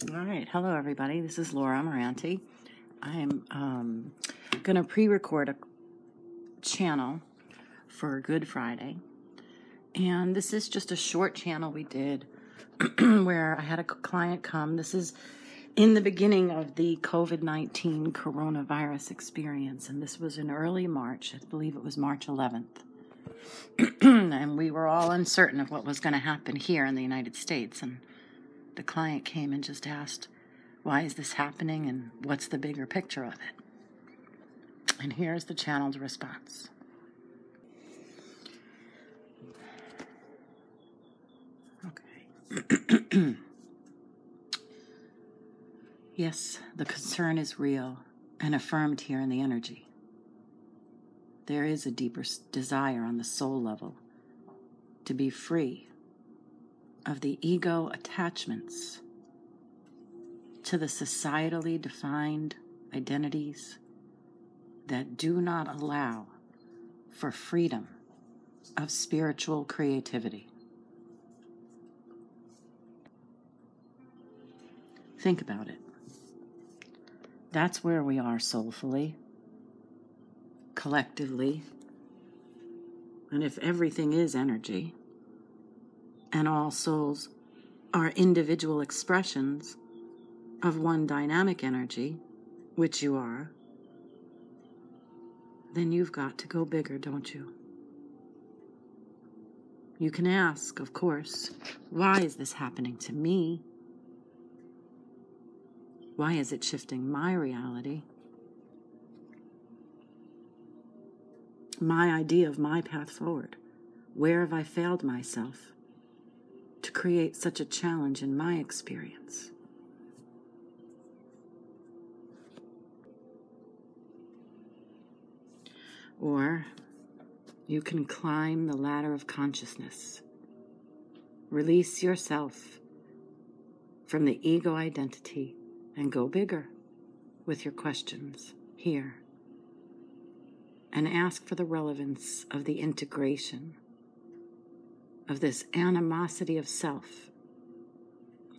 All right. Hello, everybody. This is Laura Moranti. I'm um, going to pre record a channel for Good Friday. And this is just a short channel we did where I had a client come. This is in the beginning of the COVID 19 coronavirus experience. And this was in early March. I believe it was March 11th. and we were all uncertain of what was going to happen here in the United States. And the client came and just asked, Why is this happening and what's the bigger picture of it? And here's the channeled response. Okay. yes, the concern is real and affirmed here in the energy. There is a deeper desire on the soul level to be free of the ego attachments to the societally defined identities that do not allow for freedom of spiritual creativity. Think about it. That's where we are soulfully, collectively, and if everything is energy, and all souls are individual expressions of one dynamic energy, which you are, then you've got to go bigger, don't you? You can ask, of course, why is this happening to me? Why is it shifting my reality? My idea of my path forward. Where have I failed myself? To create such a challenge in my experience. Or you can climb the ladder of consciousness. Release yourself from the ego identity and go bigger with your questions here. And ask for the relevance of the integration of this animosity of self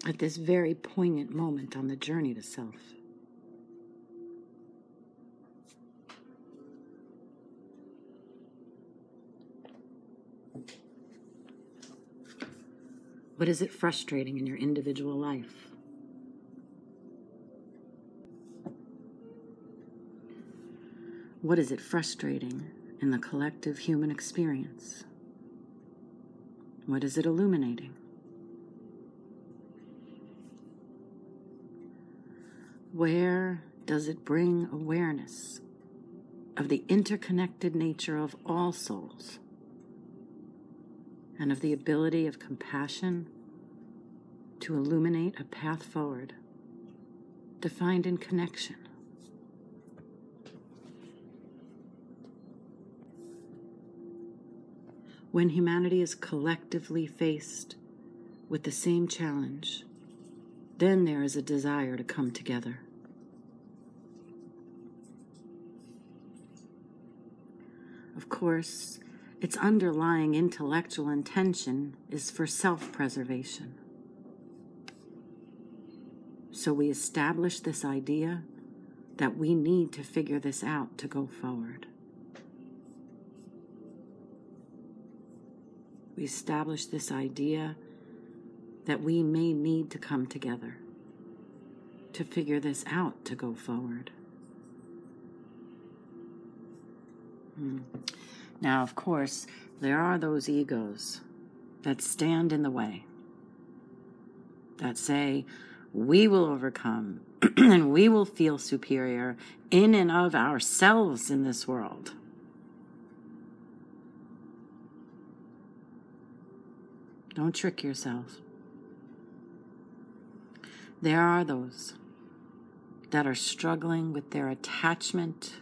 at this very poignant moment on the journey to self. What is it frustrating in your individual life? What is it frustrating in the collective human experience? What is it illuminating? Where does it bring awareness of the interconnected nature of all souls and of the ability of compassion to illuminate a path forward defined in connection? When humanity is collectively faced with the same challenge, then there is a desire to come together. Of course, its underlying intellectual intention is for self preservation. So we establish this idea that we need to figure this out to go forward. We establish this idea that we may need to come together to figure this out to go forward. Hmm. Now, of course, there are those egos that stand in the way, that say, we will overcome and we will feel superior in and of ourselves in this world. Don't trick yourself. There are those that are struggling with their attachment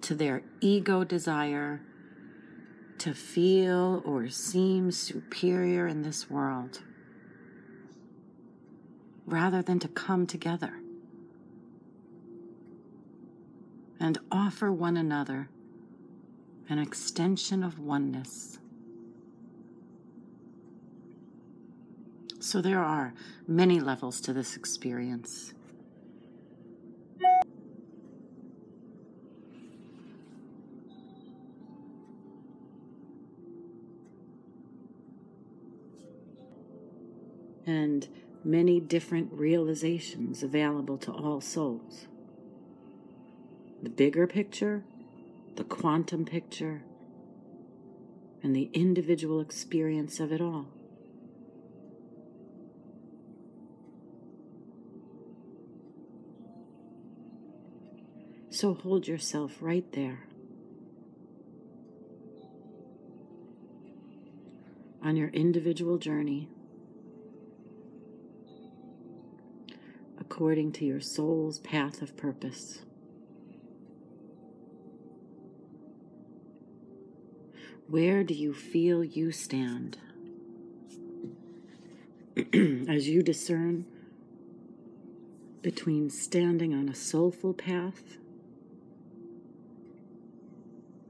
to their ego desire to feel or seem superior in this world rather than to come together and offer one another an extension of oneness So there are many levels to this experience. And many different realizations available to all souls. The bigger picture, the quantum picture, and the individual experience of it all. So hold yourself right there. On your individual journey, according to your soul's path of purpose. Where do you feel you stand? As you discern between standing on a soulful path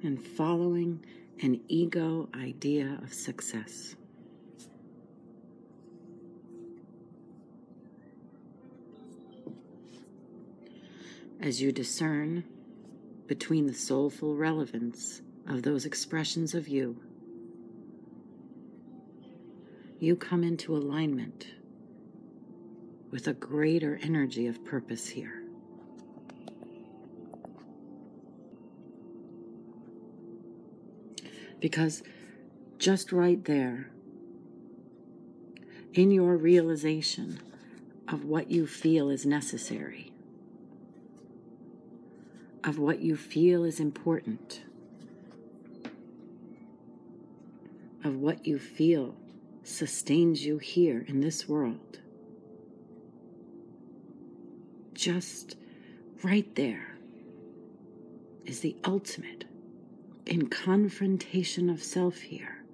and following an ego idea of success. As you discern between the soulful relevance of those expressions of you, you come into alignment with a greater energy of purpose here. Because just right there, in your realization of what you feel is necessary, of what you feel is important, of what you feel sustains you here in this world, just right there is the ultimate in confrontation of self here.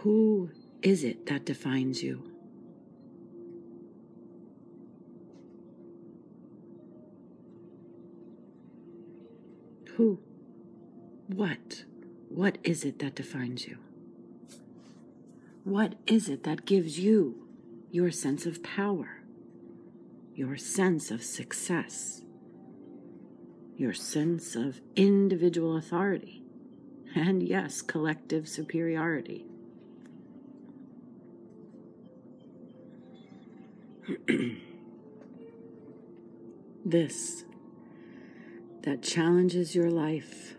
Who is it that defines you? Who? What? What is it that defines you? What is it that gives you your sense of power? Your sense of success, your sense of individual authority, and yes, collective superiority. this that challenges your life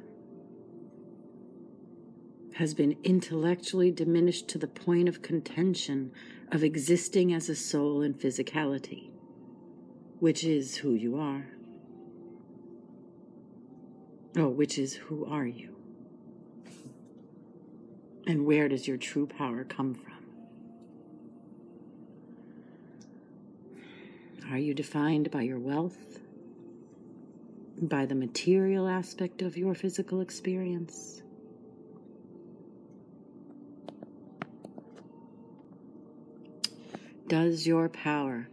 has been intellectually diminished to the point of contention of existing as a soul in physicality which is who you are. Oh, which is who are you? And where does your true power come from? Are you defined by your wealth? By the material aspect of your physical experience? Does your power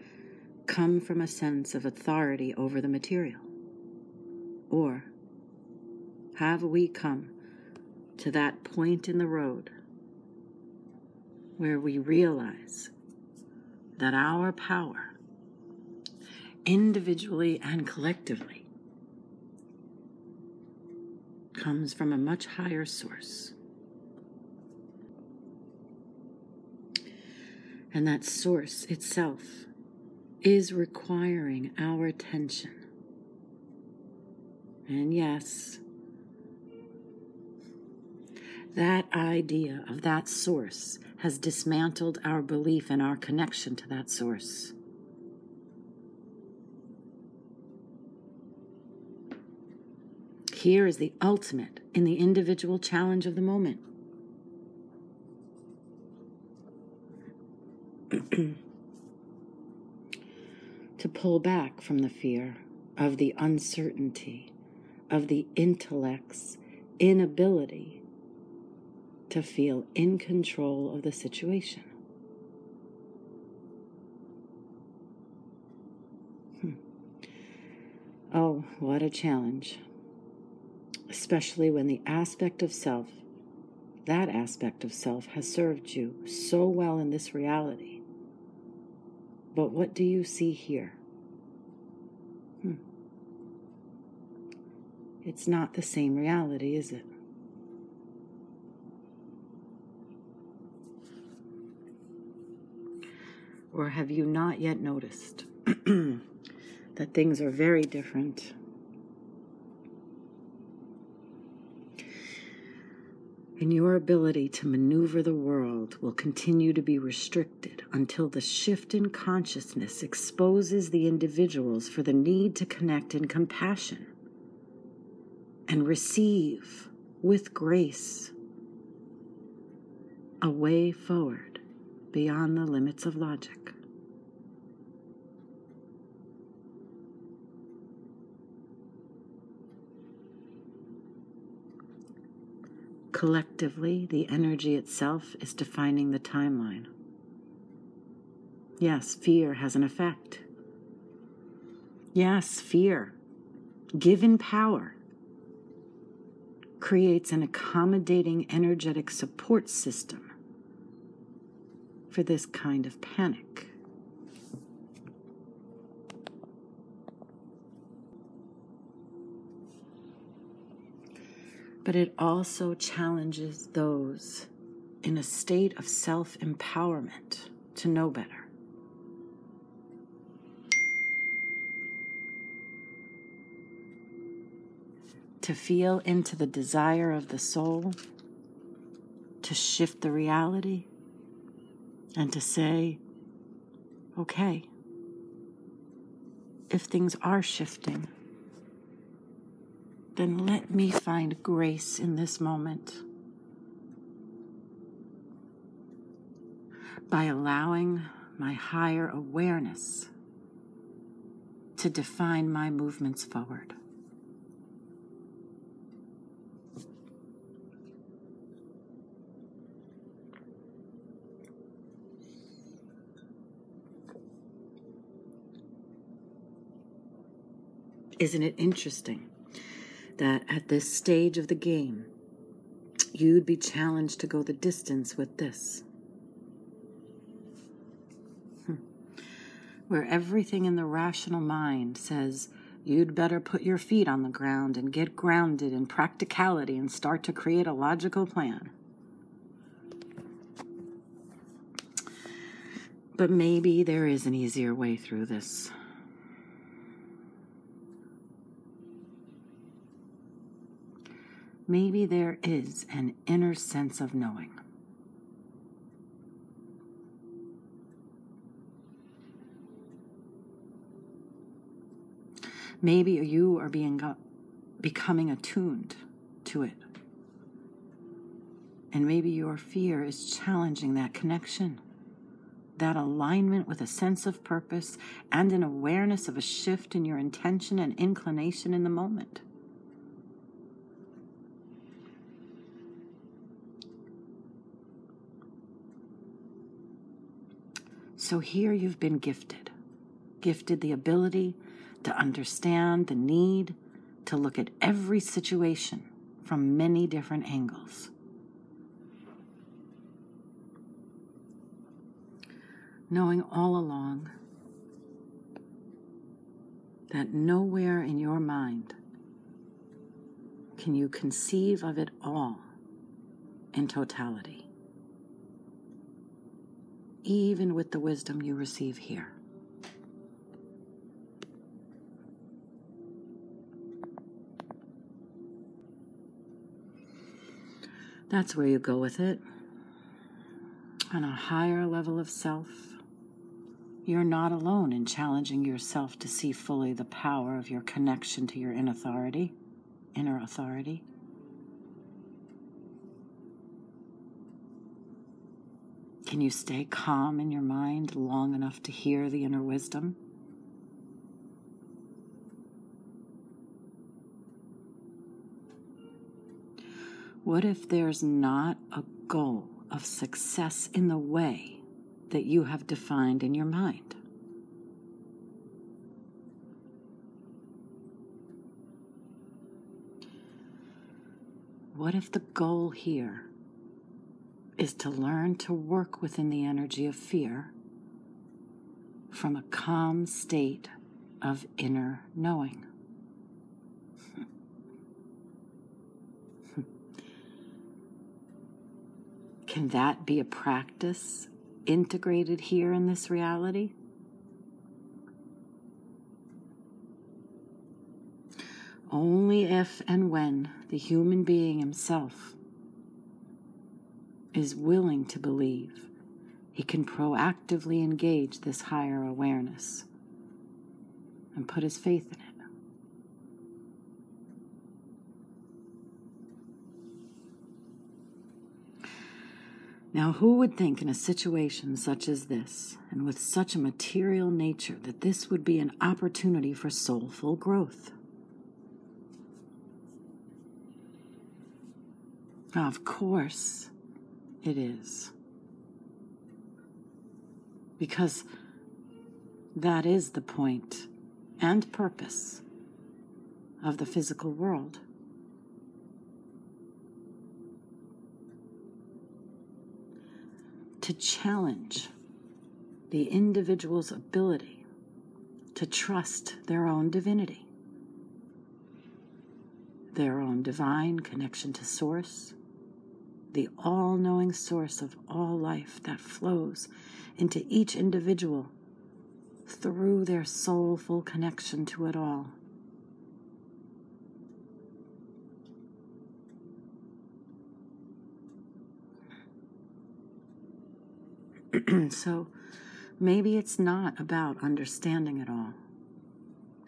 come from a sense of authority over the material? Or have we come to that point in the road where we realize that our power, individually and collectively, comes from a much higher source? And that source itself is requiring our attention. And yes, that idea of that source has dismantled our belief in our connection to that source. Here is the ultimate in the individual challenge of the moment. to pull back from the fear of the uncertainty of the intellect's inability to feel in control of the situation. Hmm. Oh, what a challenge. especially when the aspect of self, that aspect of self, has served you so well in this reality. But what do you see here? Hmm. It's not the same reality, is it? Or have you not yet noticed that things are very different? And your ability to maneuver the world will continue to be restricted until the shift in consciousness exposes the individuals for the need to connect in compassion and receive with grace a way forward beyond the limits of logic. Collectively, the energy itself is defining the timeline. Yes, fear has an effect. Yes, fear, given power, creates an accommodating energetic support system for this kind of panic. But it also challenges those in a state of self empowerment to know better. To feel into the desire of the soul, to shift the reality, and to say, okay, if things are shifting, then let me find grace in this moment. By allowing my higher awareness to define my movements forward. Isn't it interesting that at this stage of the game, you'd be challenged to go the distance with this? Hmm. Where everything in the rational mind says, you'd better put your feet on the ground and get grounded in practicality and start to create a logical plan. But maybe there is an easier way through this. Maybe there is an inner sense of knowing. Maybe you are being becoming attuned to it. And maybe your fear is challenging that connection, that alignment with a sense of purpose and an awareness of a shift in your intention and inclination in the moment. So here you've been gifted, gifted the ability to understand the need to look at every situation from many different angles. Knowing all along that nowhere in your mind can you conceive of it all in totality even with the wisdom you receive here. That's where you go with it. On a higher level of self, you're not alone in challenging yourself to see fully the power of your connection to your inner authority, inner authority. Can you stay calm in your mind long enough to hear the inner wisdom? What if there's not a goal of success in the way that you have defined in your mind? what if the goal here is to learn to work within the energy of fear from a calm state of inner knowing? Can that be a practice integrated here in this reality? Only if and when the human being himself is willing to believe, he can proactively engage this higher awareness and put his faith in it. Now, who would think in a situation such as this, and with such a material nature, that this would be an opportunity for soulful growth? Of course, it is. Because that is the point and purpose of the physical world. To challenge the individual's ability to trust their own divinity, their own divine connection to Source the all knowing source of all life that flows into each individual through their soulful connection to it all. so maybe it's not about understanding it all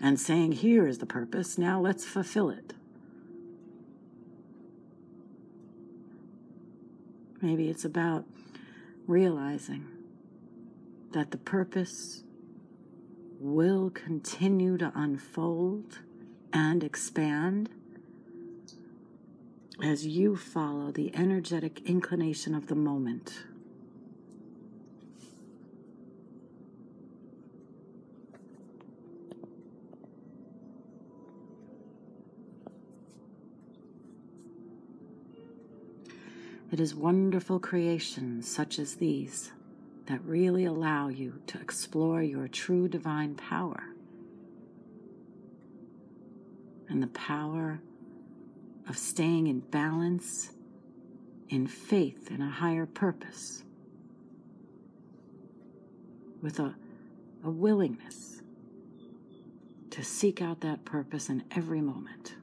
and saying, here is the purpose, now let's fulfill it. Maybe it's about realizing that the purpose will continue to unfold and expand as you follow the energetic inclination of the moment. It is wonderful creations such as these that really allow you to explore your true divine power and the power of staying in balance, in faith in a higher purpose, with a, a willingness to seek out that purpose in every moment.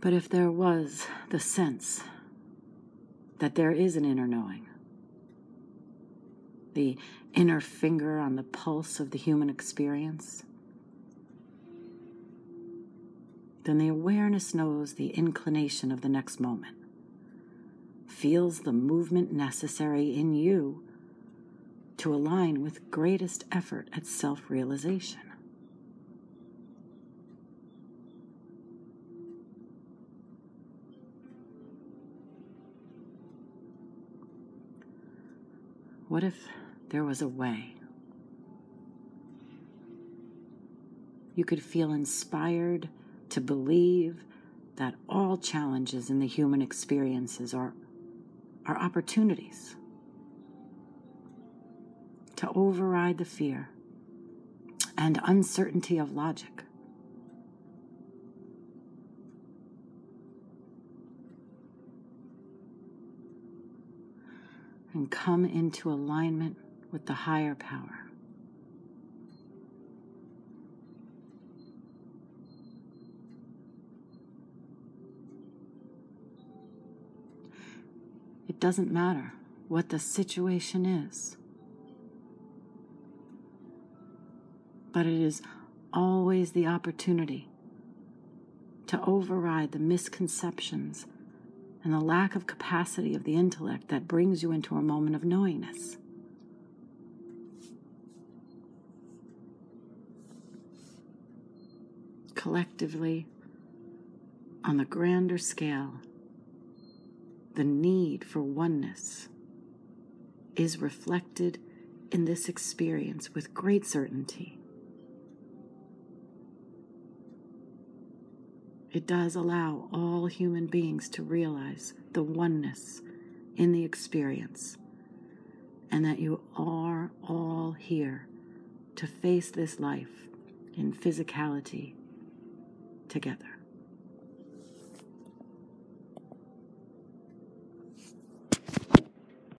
But if there was the sense that there is an inner knowing, the inner finger on the pulse of the human experience, then the awareness knows the inclination of the next moment, feels the movement necessary in you to align with greatest effort at self realization. What if there was a way? You could feel inspired to believe that all challenges in the human experiences are, are opportunities to override the fear and uncertainty of logic. And come into alignment with the higher power. It doesn't matter what the situation is, but it is always the opportunity to override the misconceptions and the lack of capacity of the intellect that brings you into a moment of knowingness. Collectively, on the grander scale, the need for oneness is reflected in this experience with great certainty. It does allow all human beings to realize the oneness in the experience and that you are all here to face this life in physicality together.